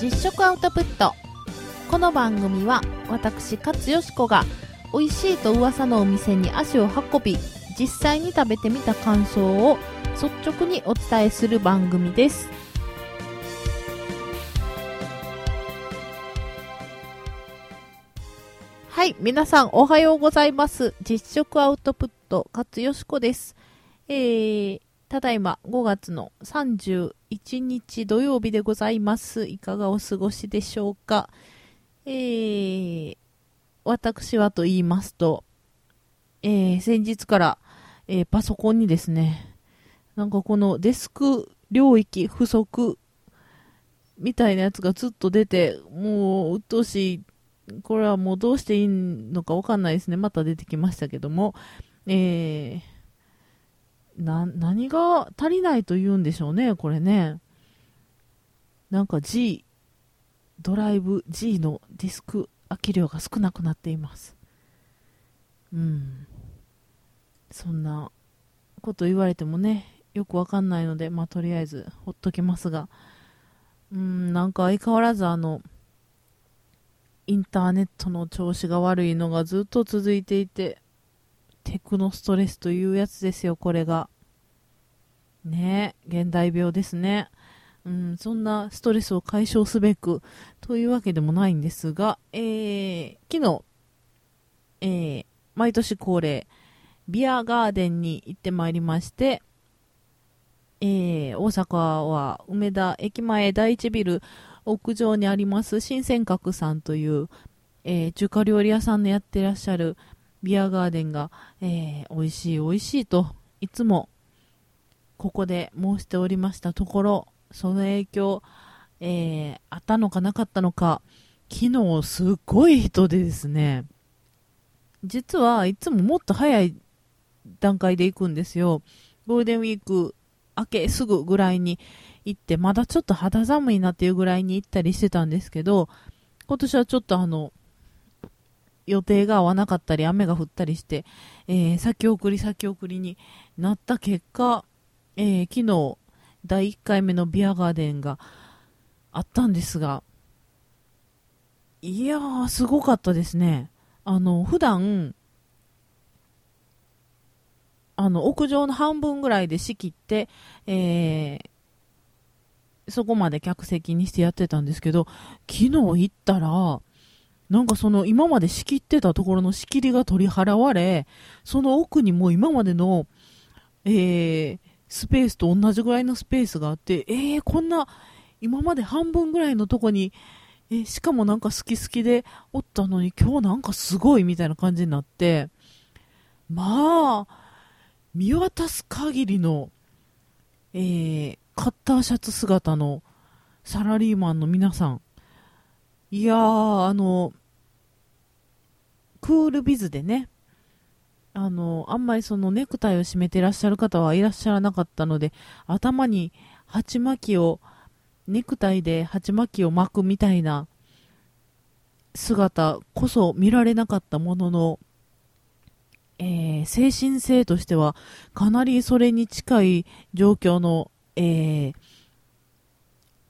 実食アウトプット。この番組は私勝よしこが美味しいと噂のお店に足を運び実際に食べてみた感想を率直にお伝えする番組です。はい皆さんおはようございます。実食アウトプット勝よしこです。えー、ただいま5月の31日土曜日でございます。いかがお過ごしでしょうか？えー、私はと言いますと、えー、先日から、えー、パソコンにですね、なんかこのデスク領域不足みたいなやつがずっと出て、もう鬱陶しい。これはもうどうしていいのかわかんないですね。また出てきましたけども、えー、な、何が足りないと言うんでしょうね、これね。なんか G、ドライブ G のディスク空き量が少なくなっています。うん。そんなこと言われてもね、よくわかんないので、まあ、とりあえずほっときますが、うん、なんか相変わらずあの、インターネットの調子が悪いのがずっと続いていて、テクノストレスというやつですよ、これが。ね現代病ですね。うん、そんなストレスを解消すべくというわけでもないんですが、えー、昨日、えー、毎年恒例、ビアガーデンに行ってまいりまして、えー、大阪は梅田駅前第一ビル屋上にあります新鮮閣さんという、えー、中華料理屋さんのやってらっしゃるビアガーデンが、えー、美味しい美味しいといつもここで申しておりましたところその影響、えー、あったのかなかったのか昨日すっごい人でですね。実はいつももっと早い段階で行くんですよ。ゴールデンウィーク明けすぐぐらいに行ってまだちょっと肌寒いなっていうぐらいに行ったりしてたんですけど今年はちょっとあの予定が合わなかったり雨が降ったりして、えー、先送り先送りになった結果、えー、昨日第1回目のビアガーデンがあったんですがいやーすごかったですね。あの普段あの屋上の半分ぐらいで仕切って、えー、そこまで客席にしてやってたんですけど昨日行ったらなんかその今まで仕切ってたところの仕切りが取り払われ、その奥にも今までの、えー、スペースと同じぐらいのスペースがあって、えー、こんな今まで半分ぐらいのとこに、えー、しかもなんか好き好きでおったのに今日なんかすごいみたいな感じになって、まあ、見渡す限りの、えー、カッターシャツ姿のサラリーマンの皆さん、いやー、あの、クールビズでね、あの、あんまりそのネクタイを締めてらっしゃる方はいらっしゃらなかったので、頭に鉢巻きを、ネクタイで鉢巻きを巻くみたいな姿こそ見られなかったものの、えー、精神性としてはかなりそれに近い状況の、えー、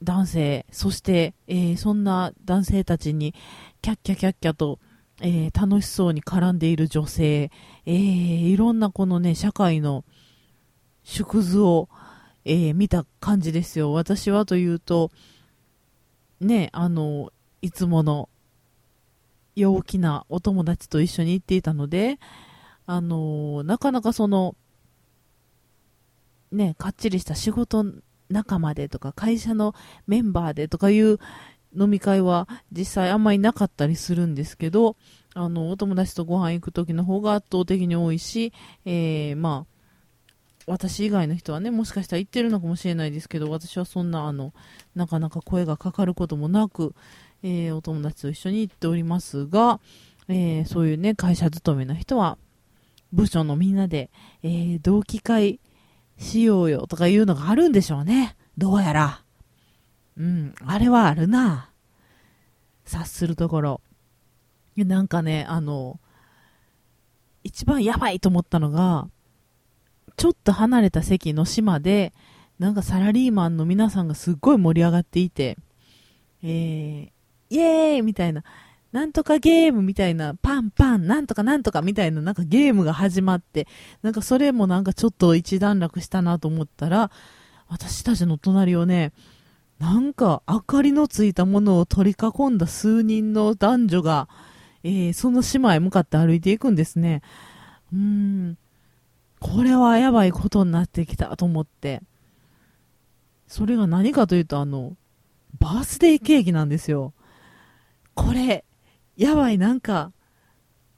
男性、そして、えー、そんな男性たちにキャッキャキャッキャと、えー、楽しそうに絡んでいる女性、えー、いろんなこのね、社会の縮図を、え見た感じですよ。私はというと、ね、あの、いつもの陽気なお友達と一緒に行っていたので、あのなかなかその、ね、かっちりした仕事仲間でとか会社のメンバーでとかいう飲み会は実際あんまりなかったりするんですけど、あの、お友達とご飯行く時の方が圧倒的に多いし、えー、まあ、私以外の人はね、もしかしたら行ってるのかもしれないですけど、私はそんな、あの、なかなか声がかかることもなく、えー、お友達と一緒に行っておりますが、えー、そういうね、会社勤めの人は、部署のみんなで、えー、同期会しようよとかいうのがあるんでしょうね。どうやら。うん、あれはあるな。察するところ。なんかね、あの、一番やばいと思ったのが、ちょっと離れた席の島で、なんかサラリーマンの皆さんがすっごい盛り上がっていて、えー、イエーイみたいな、なんとかゲームみたいな、パンパン、なんとかなんとかみたいな、なんかゲームが始まって、なんかそれもなんかちょっと一段落したなと思ったら、私たちの隣をね、なんか明かりのついたものを取り囲んだ数人の男女が、えー、その島へ向かって歩いていくんですね。うーん、これはやばいことになってきたと思って。それが何かというと、あの、バースデーケーキなんですよ。これ、やばい、なんか、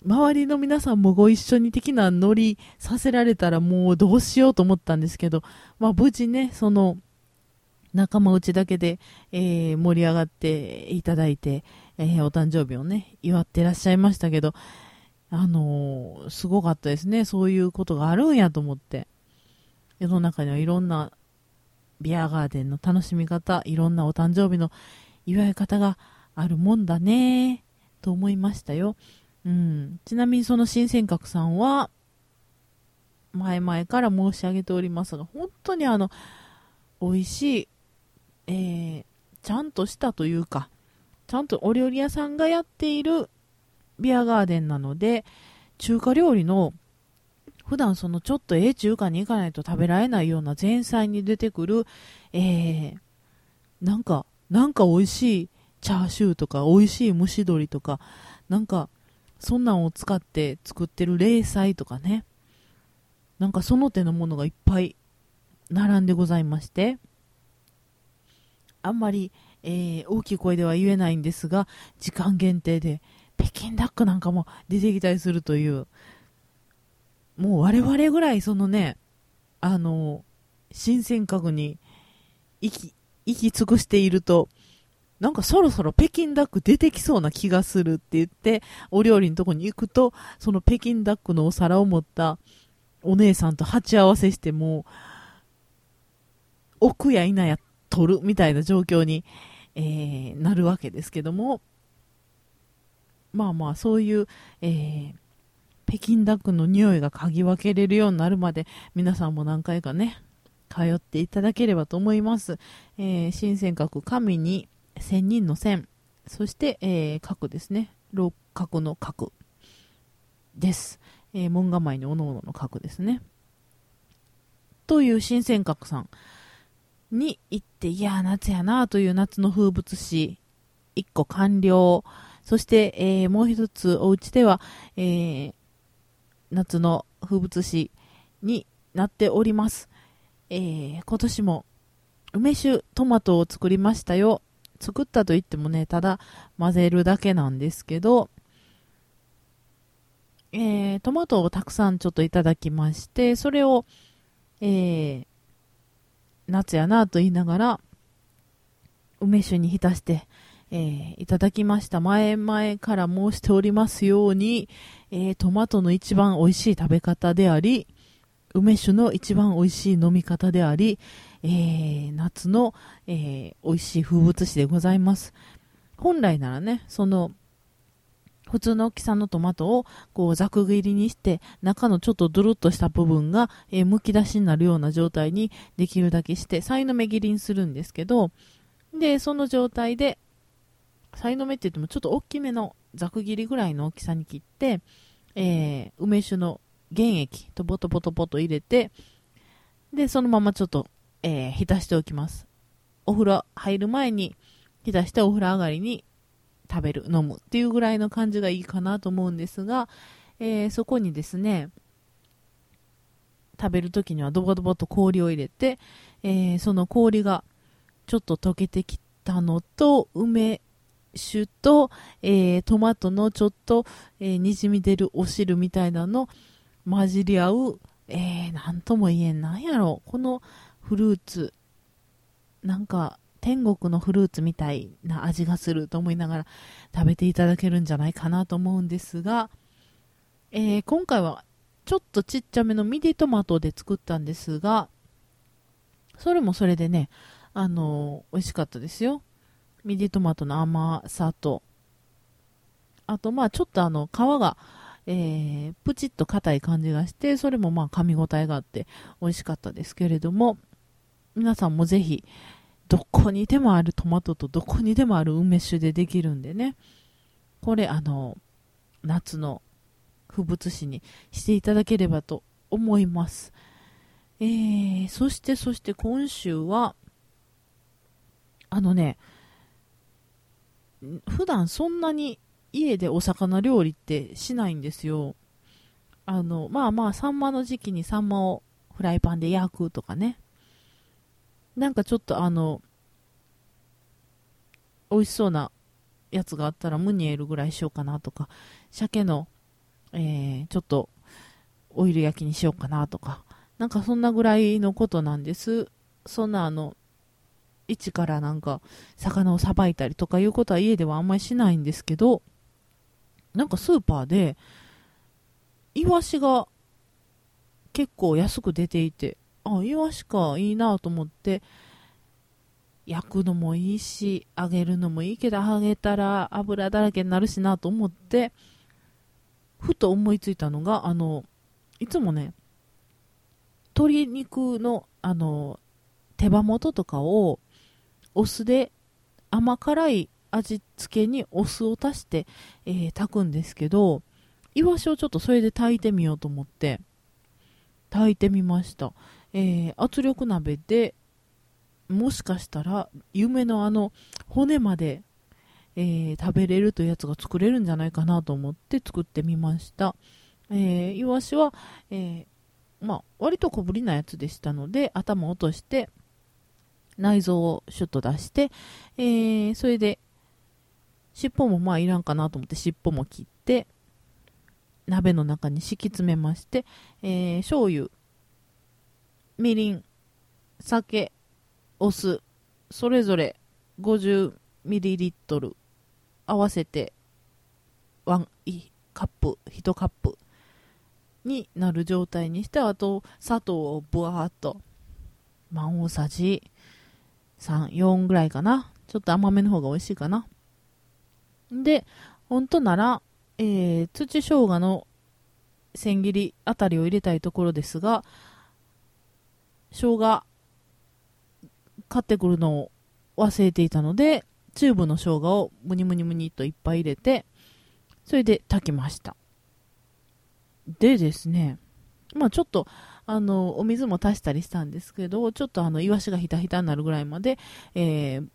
周りの皆さんもご一緒に的なノリさせられたらもうどうしようと思ったんですけど、まあ無事ね、その、仲間内だけで、えー、盛り上がっていただいて、えー、お誕生日をね、祝ってらっしゃいましたけど、あのー、すごかったですね。そういうことがあるんやと思って。世の中にはいろんなビアガーデンの楽しみ方、いろんなお誕生日の祝い方があるもんだね、と思いましたよ。うん。ちなみにその新尖閣さんは、前々から申し上げておりますが、本当にあの、美味しい、えー、ちゃんとしたというか、ちゃんとお料理屋さんがやっているビアガーデンなので、中華料理の普段そのちょっとええ中華に行かないと食べられないような前菜に出てくる、えー、なんか、なんか美味しいチャーシューとか、美味しい蒸し鶏とか、なんか、そんなんを使って作ってる冷菜とかね、なんかその手のものがいっぱい並んでございまして、あんまり、えー、大きい声では言えないんですが、時間限定で、北京ダックなんかも出てきたりするという、もう我々ぐらいそのね、あの、新鮮閣に行き、行き尽くしていると、なんかそろそろ北京ダック出てきそうな気がするって言って、お料理のとこに行くと、その北京ダックのお皿を持ったお姉さんと鉢合わせしても、奥や否や取るみたいな状況に、えー、なるわけですけども、まあまあそういう、えー、北京ダックの匂いが嗅ぎ分けれるようになるまで皆さんも何回かね、通っていただければと思います。えー、新尖閣神に千人の線、そして、えー、角ですね。六角の角です。えー、門構えにおのおのの角ですね。という新尖閣さんに行って、いや夏やなという夏の風物詩、1個完了。そして、えー、もう一つ、お家では、えー、夏の風物詩になっております。えー、今年も梅酒トマトを作りましたよ。作ったといってもね、ただ混ぜるだけなんですけど、えー、トマトをたくさんちょっといただきまして、それを、えー、夏やなと言いながら、梅酒に浸して、えー、いただきました。前々から申しておりますように、えー、トマトの一番美味しい食べ方であり、梅酒の一番美味しい飲み方であり、えー、夏の、えー、美味しい風物詩でございます。本来ならね、その、普通の大きさのトマトをこうざく切りにして中のちょっとドゥルッとした部分が、えー、むき出しになるような状態にできるだけしてさいの目切りにするんですけどでその状態でさいの目って言ってもちょっと大きめのざく切りぐらいの大きさに切って、えー、梅酒の原液とボトボトボト入れてでそのままちょっとえー、浸しておきます。お風呂入る前に浸してお風呂上がりに食べる、飲むっていうぐらいの感じがいいかなと思うんですが、えー、そこにですね、食べるときにはドボドボと氷を入れて、えー、その氷がちょっと溶けてきたのと、梅酒と、えー、トマトのちょっと、えー、にじみ出るお汁みたいなの混じり合う、えー、なんとも言えん、なんやろこのフルーツ、なんか天国のフルーツみたいな味がすると思いながら食べていただけるんじゃないかなと思うんですが、えー、今回はちょっとちっちゃめのミディトマトで作ったんですが、それもそれでね、あのー、美味しかったですよ。ミディトマトの甘さと、あとまあちょっとあの皮が、えー、プチッと硬い感じがして、それもまあ噛み応えがあって美味しかったですけれども、皆さんもぜひ、どこにでもあるトマトとどこにでもある梅酒でできるんでね。これ、あの、夏の風物詩にしていただければと思います。えー、そしてそして今週は、あのね、普段そんなに家でお魚料理ってしないんですよ。あの、まあまあ、サンマの時期にサンマをフライパンで焼くとかね。なんかちょっとあの、美味しそうなやつがあったらムニエルぐらいしようかなとか、鮭の、えー、ちょっとオイル焼きにしようかなとか、なんかそんなぐらいのことなんです。そんなあの、一からなんか魚をさばいたりとかいうことは家ではあんまりしないんですけど、なんかスーパーで、イワシが結構安く出ていて、あ、イワシか、いいなと思って、焼くのもいいし、揚げるのもいいけど、揚げたら油だらけになるしなと思って、ふと思いついたのが、あの、いつもね、鶏肉の、あの、手羽元とかを、お酢で甘辛い味付けにお酢を足して、えー、炊くんですけど、イワシをちょっとそれで炊いてみようと思って、炊いてみました。えー、圧力鍋でもしかしたら夢のあの骨まで、えー、食べれるというやつが作れるんじゃないかなと思って作ってみました。えー、イワシは、えー、まあ、割と小ぶりなやつでしたので頭を落として内臓をシュッと出して、え、それで尻尾もまあいらんかなと思って尻尾も切って鍋の中に敷き詰めまして、えー、醤油みりん、酒、お酢、それぞれ 50ml 合わせて1カップ、1カップになる状態にして、あと砂糖をぶわーっと、ま大さじ3、4ぐらいかな。ちょっと甘めの方が美味しいかな。で、本当なら、えー、土生姜の千切りあたりを入れたいところですが、生姜買ってくるのを忘れていたので、チューブの生姜をムニムニムニといっぱい入れて、それで炊きました。でですね、まあちょっと、あの、お水も足したりしたんですけど、ちょっとあの、イワシがひたひたになるぐらいまで、えー、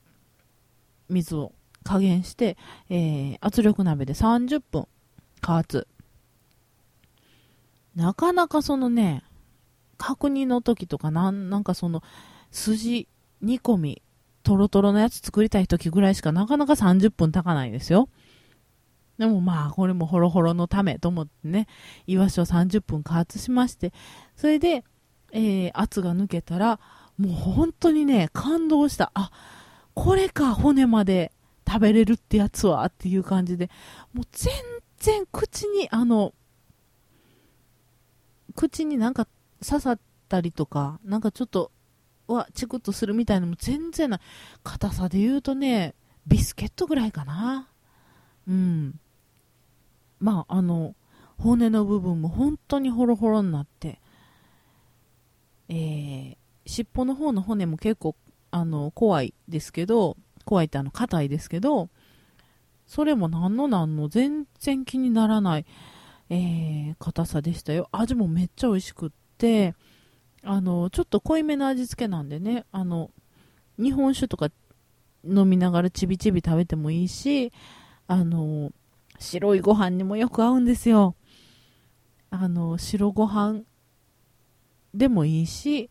水を加減して、えー、圧力鍋で30分加圧。なかなかそのね、確認の時とかなん、なんかその、筋煮込み、トロトロのやつ作りたい時ぐらいしかなかなか30分炊かないですよ。でもまあ、これもホロホロのためと思ってね、イワシを30分加圧しまして、それで、えー、圧が抜けたら、もう本当にね、感動した。あ、これか、骨まで食べれるってやつはっていう感じで、もう全然口に、あの、口になんか刺さったりとか、なんかちょっと、わ、チクッとするみたいなのも全然ない。硬さで言うとね、ビスケットぐらいかな。うん。まあ、あの、骨の部分も本当にホロホロになって、えー、尻尾の方の骨も結構、あの、怖いですけど、怖いってあの、硬いですけど、それも何の何の全然気にならない、えー、硬さでしたよ。味もめっちゃ美味しくって、あの、ちょっと濃いめの味付けなんでね、あの、日本酒とか飲みながらちびちび食べてもいいし、あの、白いご飯にもよく合うんですよ。あの、白ご飯でもいいし、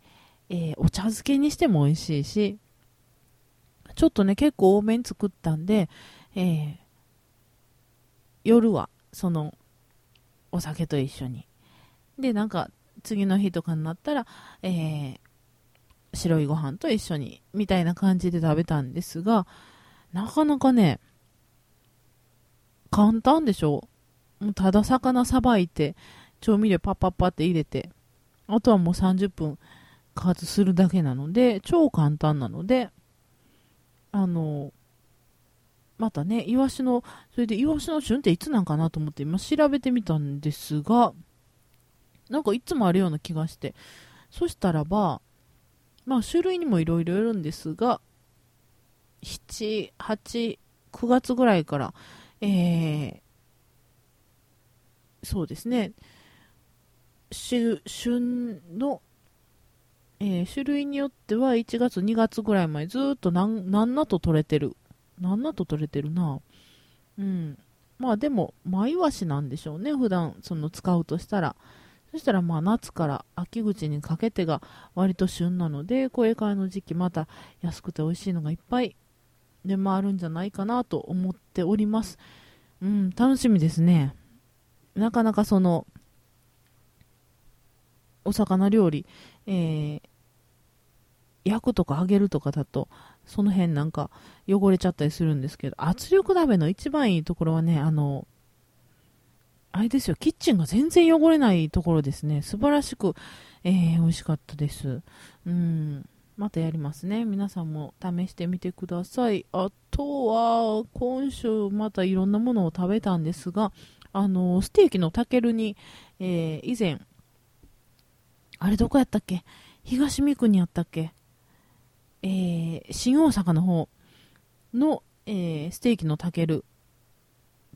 えー、お茶漬けにしても美味しいし、ちょっとね、結構多めに作ったんで、えー、夜は、その、お酒と一緒に。で、なんか、次の日とかになったら、えー、白いご飯と一緒に、みたいな感じで食べたんですが、なかなかね、簡単でしょ？もうただ魚さばいて、調味料パッパッパって入れて、あとはもう30分加圧するだけなので、超簡単なので、あの、またね、イワシの、それでイワシの旬っていつなんかなと思って今調べてみたんですが、なんかいつもあるような気がして、そしたらば、まあ種類にもいろいろよるんですが、7、8、9月ぐらいから、えー、そうですね、旬の、えー、種類によっては1月、2月ぐらいまでずっとなんなんなと取れてる。なんなと取れてるな。うん。まあでも、マイワシなんでしょうね、普段その使うとしたら。そしたらまあ夏から秋口にかけてが割と旬なので、これからの時期また安くて美味しいのがいっぱい出回るんじゃないかなと思っております。うん、楽しみですね。なかなかその、お魚料理、えー、焼くとか揚げるとかだと、その辺なんか汚れちゃったりするんですけど、圧力鍋の一番いいところはね、あの、あれですよ、キッチンが全然汚れないところですね。素晴らしく、えー、美味しかったです。うん。またやりますね。皆さんも試してみてください。あとは、今週またいろんなものを食べたんですが、あの、ステーキのタケルに、えー、以前、あれどこやったっけ？東三国やったっけ？えー、新大阪の方の、えー、ステーキのタケル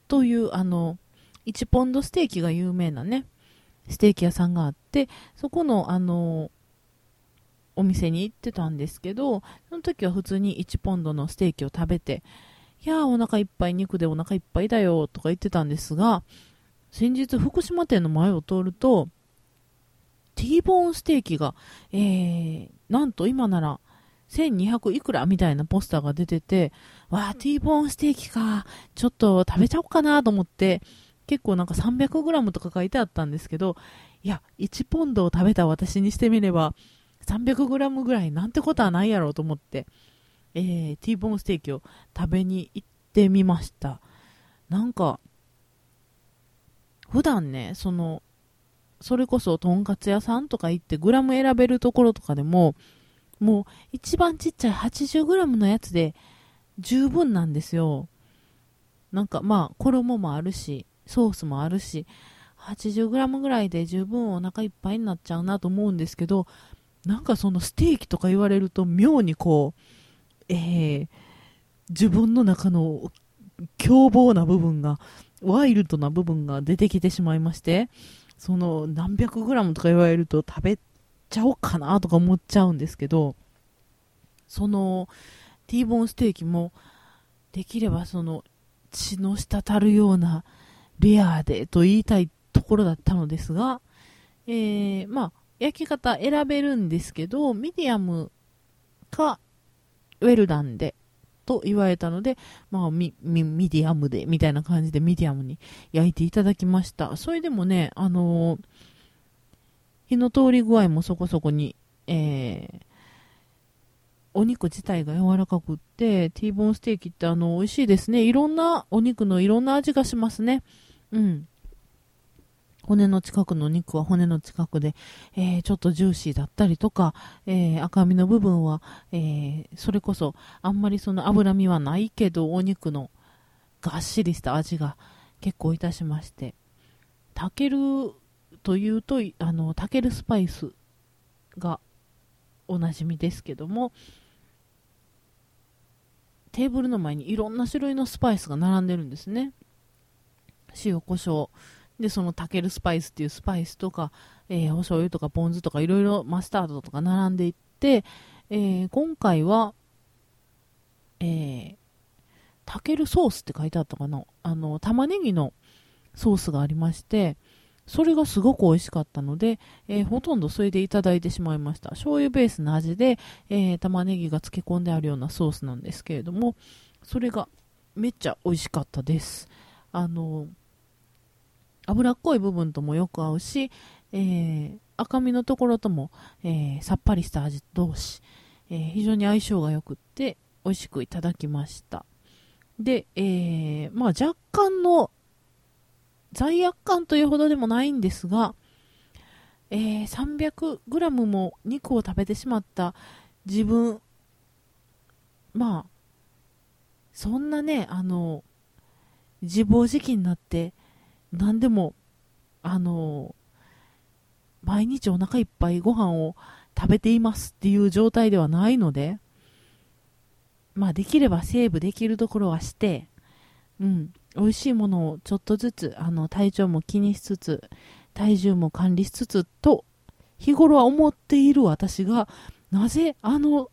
という、あの、1ポンドステーキが有名なね、ステーキ屋さんがあって、そこの、あの、お店に行ってたんですけど、その時は普通に1ポンドのステーキを食べて、いやーお腹いっぱい、肉でお腹いっぱいだよとか言ってたんですが、先日福島店の前を通ると、ティーボーンステーキが、えー、なんと今なら1200いくらみたいなポスターが出てて、わー、ティーボーンステーキか、ちょっと食べちゃおうかなと思って、結構なんか 300g とか書いてあったんですけど、いや、1ポンドを食べた私にしてみれば、300g ぐらいなんてことはないやろうと思って、えー、T ボーンステーキを食べに行ってみました。なんか、普段ね、その、それこそとんかつ屋さんとか行ってグラム選べるところとかでも、もう一番ちっちゃい 80g のやつで十分なんですよ。なんかまあ衣もあるし、ソースもあるし、80g ぐらいで十分お腹いっぱいになっちゃうなと思うんですけど、なんかそのステーキとか言われると妙にこう、えー、自分の中の凶暴な部分が、ワイルドな部分が出てきてしまいまして、その何百グラムとか言われると食べちゃおうかなとか思っちゃうんですけど、その T ボーンステーキもできればその血の滴るようなレアでと言いたいところだったのですが、えー、まあ、焼き方選べるんですけど、ミディアムか、ウェルダンで、と言われたので、まあ、ミ、ミ、ミディアムで、みたいな感じでミディアムに焼いていただきました。それでもね、あのー、火の通り具合もそこそこに、えー、お肉自体が柔らかくって、T ボーンステーキってあの、美味しいですね。いろんなお肉のいろんな味がしますね。うん。骨の近くの肉は骨の近くで、えー、ちょっとジューシーだったりとか、えー、赤身の部分は、えー、それこそあんまりその脂身はないけどお肉のがっしりした味が結構いたしましてタケルというとあのタケルスパイスがおなじみですけどもテーブルの前にいろんな種類のスパイスが並んでるんですね塩コショウで、そのタケルスパイスっていうスパイスとか、えー、お醤油とかポン酢とかいろいろマスタードとか並んでいって、えー、今回は、えー、タケルソースって書いてあったかなあの、玉ねぎのソースがありまして、それがすごく美味しかったので、えー、ほとんどそれでいただいてしまいました。醤油ベースの味で、えー、玉ねぎが漬け込んであるようなソースなんですけれども、それがめっちゃ美味しかったです。あの、脂っこい部分ともよく合うし、えー、赤身のところとも、えー、さっぱりした味同士、えー、非常に相性が良くって美味しくいただきました。で、えまあ、若干の罪悪感というほどでもないんですが、え 300g も肉を食べてしまった自分まあそんなねあの自暴自棄になって何でも、あの毎日お腹いっぱいご飯を食べていますっていう状態ではないので、まあできればセーブできるところはして、うん、美味しいものをちょっとずつ、あの、体調も気にしつつ、体重も管理しつつと、日頃は思っている私が、なぜあの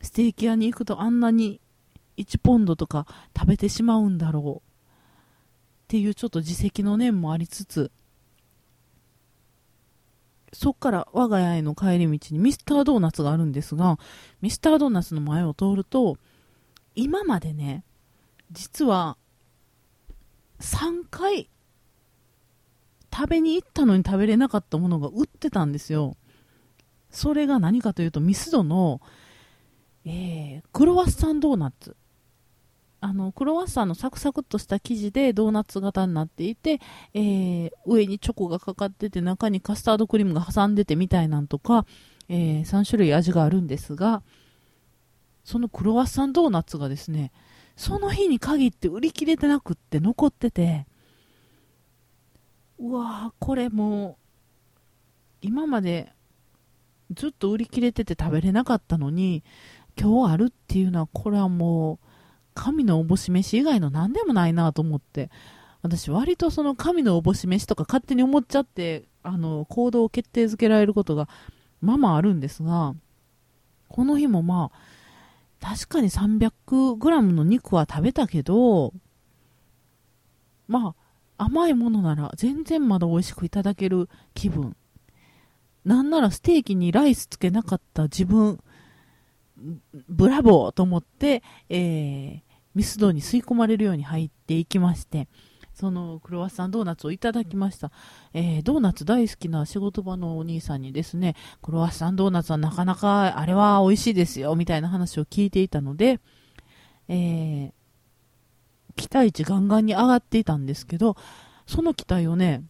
ステーキ屋に行くとあんなに1ポンドとか食べてしまうんだろう。っていうちょっと自責の念もありつつ、そっから我が家への帰り道にミスタードーナツがあるんですが、ミスタードーナツの前を通ると、今までね、実は3回食べに行ったのに食べれなかったものが売ってたんですよ。それが何かというと、ミスドの、えー、クロワッサンドーナツ。あの、クロワッサンのサクサクっとした生地でドーナツ型になっていて、えー、上にチョコがかかってて、中にカスタードクリームが挟んでてみたいなんとか、えー、3種類味があるんですが、そのクロワッサンドーナツがですね、その日に限って売り切れてなくって残ってて、うわーこれもう、今までずっと売り切れてて食べれなかったのに、今日あるっていうのは、これはもう、神のおぼし飯以外の何でもないなと思って、私割とその神のおぼし飯とか勝手に思っちゃって、あの、行動を決定づけられることが、まあまああるんですが、この日もまあ、確かに 300g の肉は食べたけど、まあ、甘いものなら全然まだ美味しくいただける気分。なんならステーキにライスつけなかった自分、ブラボーと思って、えー、ミスドに吸い込まれるように入っていきまして、そのクロワッサンドーナツをいただきました。えー、ドーナツ大好きな仕事場のお兄さんにですね、クロワッサンドーナツはなかなかあれは美味しいですよ、みたいな話を聞いていたので、えー、期待値ガンガンに上がっていたんですけど、その期待をね、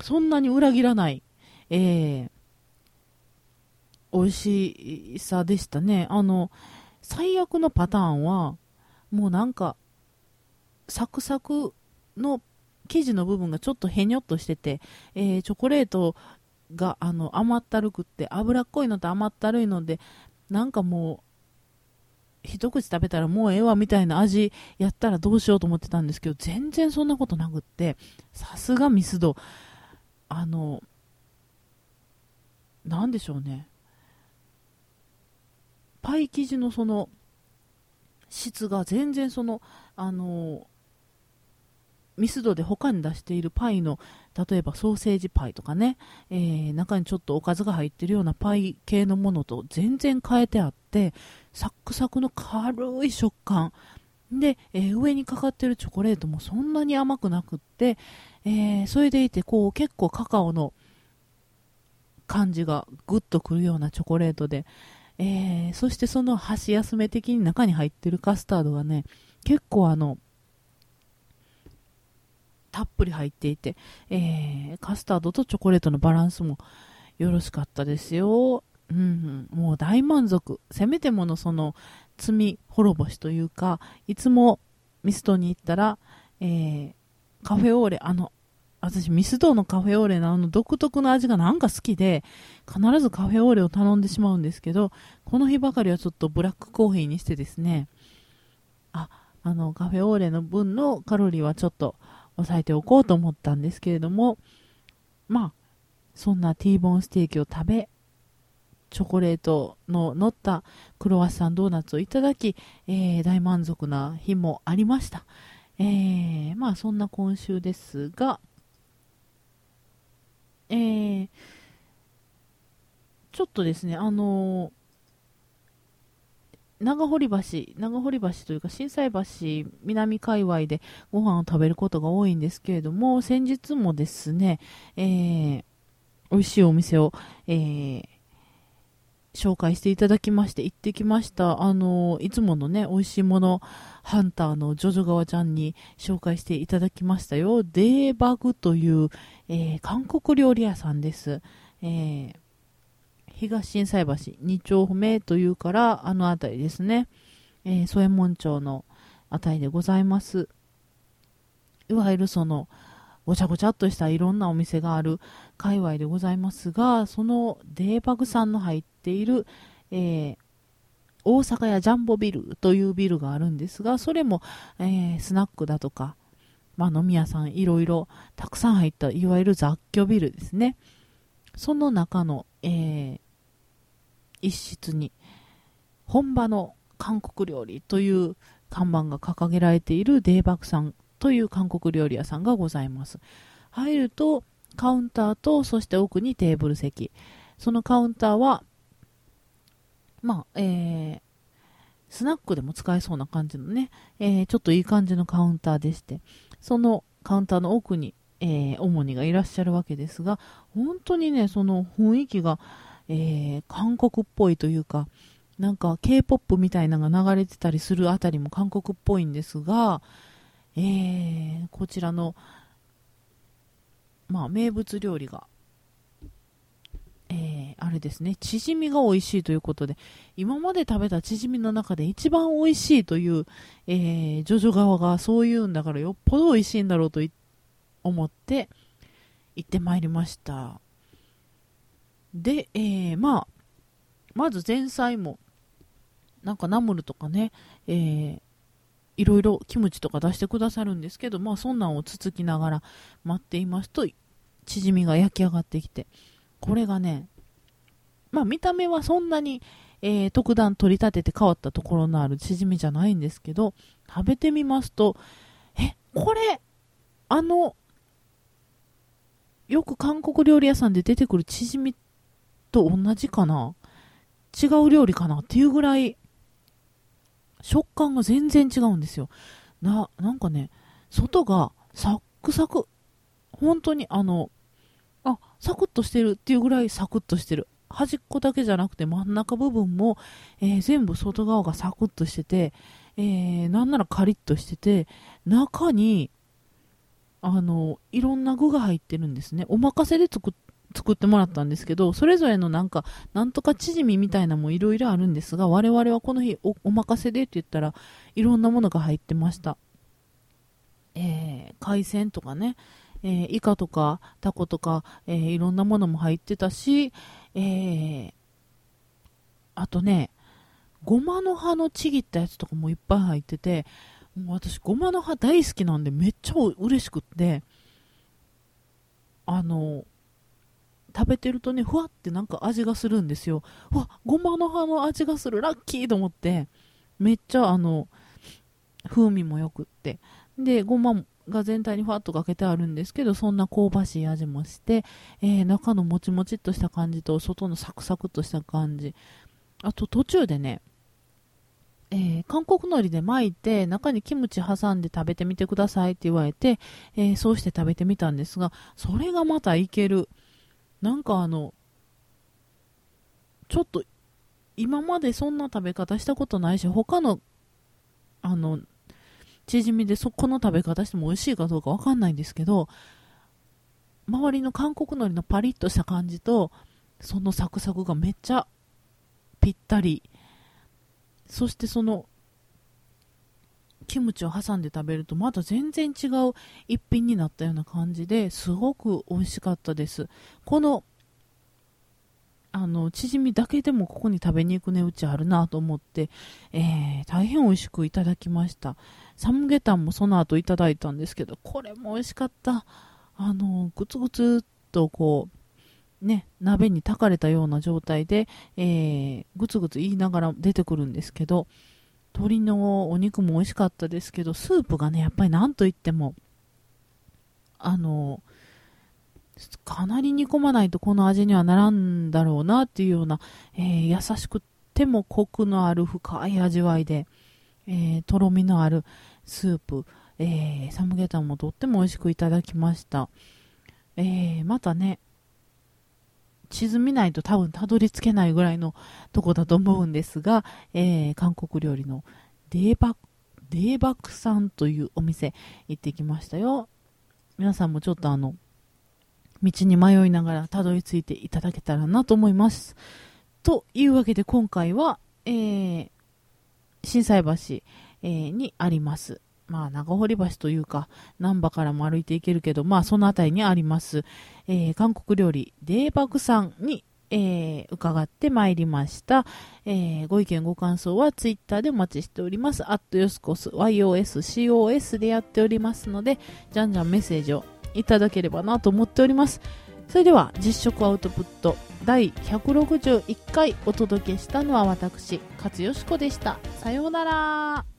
そんなに裏切らない、えー、美味しさでしたね。あの、最悪のパターンは、もうなんか、サクサクの生地の部分がちょっとへにょっとしてて、えー、チョコレートがあの甘ったるくって脂っこいのと甘ったるいのでなんかもう一口食べたらもうええわみたいな味やったらどうしようと思ってたんですけど全然そんなことなくってさすがミスド。あのなんでしょうね。パイ生地のその質が全然そのあのミスドで他に出しているパイの例えばソーセージパイとかね、えー、中にちょっとおかずが入ってるようなパイ系のものと全然変えてあってサックサクの軽い食感。で、えー、上にかかってるチョコレートもそんなに甘くなくって、えー、それでいてこう結構カカオの感じがグッとくるようなチョコレートで、えー、そしてその箸休め的に中に入ってるカスタードがね結構あのたっぷり入っていて、えー、カスタードとチョコレートのバランスもよろしかったですよ。うん、もう大満足。せめてものその罪滅ぼしというか、いつもミスドに行ったら、えー、カフェオーレ、あの、私ミスドのカフェオーレのあの独特の味がなんか好きで、必ずカフェオーレを頼んでしまうんですけど、この日ばかりはちょっとブラックコーヒーにしてですね、あ、あの、カフェオーレの分のカロリーはちょっと抑えておこうと思ったんですけれども、まあ、そんな T ボーンステーキを食べ、チョコレートの乗ったクロワッサンドーナツをいただき、えー、大満足な日もありました。えー、まあそんな今週ですが、えー、ちょっとですね、あの長堀橋、長堀橋というか、心斎橋南界隈でご飯を食べることが多いんですけれども、先日もですね、えー、美味しいお店を、えー、紹介していただきまして、行ってきました。あの、いつものね、美味しいもの、ハンターのジョジョ川ちゃんに紹介していただきましたよ。デーバグという、えー、韓国料理屋さんです。えー東心斎橋2丁目というからあの辺りですね、えー、添右衛門町の辺りでございますいわゆるそのごちゃごちゃっとしたいろんなお店がある界隈でございますがそのデーバグさんの入っている、えー、大阪屋ジャンボビルというビルがあるんですが、それも、えー、スナックだとか、まあ、飲み屋さんいろいろたくさん入った、いわゆる雑居ビルですね。その中の、えー、一室に、本場の韓国料理という看板が掲げられているデーバクさんという韓国料理屋さんがございます。入ると、カウンターと、そして奥にテーブル席。そのカウンターは、まあ、えー、スナックでも使えそうな感じのね、えー、ちょっといい感じのカウンターでして、そのカウンターの奥に、えー、主にがいらっしゃるわけですが、本当にね、その雰囲気が、えー、韓国っぽいというか、なんか K-POP みたいなのが流れてたりするあたりも韓国っぽいんですが、えー、こちらの、まあ、名物料理がえー、あれですね、チヂミが美味しいということで、今まで食べたチヂミの中で一番美味しいという、えー、ジョジョ側がそう言うんだからよっぽど美味しいんだろうと思って行ってまいりました。で、えー、まあ、まず前菜も、なんかナムルとかね、えー、いろいろキムチとか出してくださるんですけど、まあそんなんをつつきながら待っていますと、チヂミが焼き上がってきて、これがね、まあ見た目はそんなに、えー、特段取り立てて変わったところのあるチヂミじゃないんですけど、食べてみますと、え、これ、あの、よく韓国料理屋さんで出てくるチヂミと同じかな？違う料理かな？っていうぐらい、食感が全然違うんですよ。な、なんかね、外がサックサク。本当にあの、サクッとしてるっていうぐらいサクッとしてる。端っこだけじゃなくて真ん中部分も、えー、全部外側がサクッとしてて、えー、なんならカリッとしてて、中に、あの、いろんな具が入ってるんですね。お任せで作作ってもらったんですけど、それぞれのなんか、なんとかチヂミみたいなもいろいろあるんですが、我々はこの日おお任せでって言ったらいろんなものが入ってました。えー、海鮮とかね、えー、イカとかタコとか、えー、いろんなものも入ってたし、えー、あとね、ごまの葉のちぎったやつとかもいっぱい入ってて、もう私ごまの葉大好きなんでめっちゃ嬉しくって、あの、食べてるとね、ふわってなんか味がするんですよ。わ、ごまの葉の味がする、ラッキーと思って、めっちゃあの、風味もよくって。で、ごまが全体にファッとかけてあるんですけど、そんな香ばしい味もして、えー、中のもちもちっとした感じと、外のサクサクっとした感じ。あと途中でね、えー、韓国海苔で巻いて、中にキムチ挟んで食べてみてくださいって言われて、えー、そうして食べてみたんですが、それがまたいける。なんかあの、ちょっと、今までそんな食べ方したことないし、他の、あの、チヂミでそこの食べ方しても美味しいかどうかわかんないんですけど、周りの韓国海苔のパリッとした感じと、そのサクサクがめっちゃぴったり。そしてその、キムチを挟んで食べるとまた全然違う一品になったような感じですごく美味しかったです。このあの、チヂミだけでもここに食べに行く値打ちあるなと思って、えー、大変美味しくいただきました。サムゲタンもその後いただいたんですけど、これも美味しかった。あの、ぐつぐつっとこう、ね、鍋に炊かれたような状態で、えー、ぐつぐつ言いながら出てくるんですけど、鶏のお肉も美味しかったですけど、スープがね、やっぱりなんといっても、あの、かなり煮込まないとこの味にはならんだろうなっていうような、えー、優しくてもコクのある深い味わいで、えー、とろみのあるスープ、えー、サムゲタンもとっても美味しくいただきました。えー、またね、地図見ないと多分たどり着けないぐらいのとこだと思うんですが、えー、韓国料理のデーバデーバクさんというお店行ってきましたよ。皆さんもちょっとあの、道に迷いながらたどり着いていただけたらなと思います。というわけで今回は、えー、震災橋、えー、にあります。まあ、長堀橋というか、難波からも歩いていけるけど、まあ、その辺りにあります、えー、韓国料理、デーバクさんにえー、伺ってまいりました。えー、ご意見ご感想はツイッターでお待ちしております。アットヨスコス、YOSCOS でやっておりますので、じゃんじゃんメッセージをいただければなと思っております。それでは、実食アウトプット第161回お届けしたのは私、勝よしこでした。さようなら。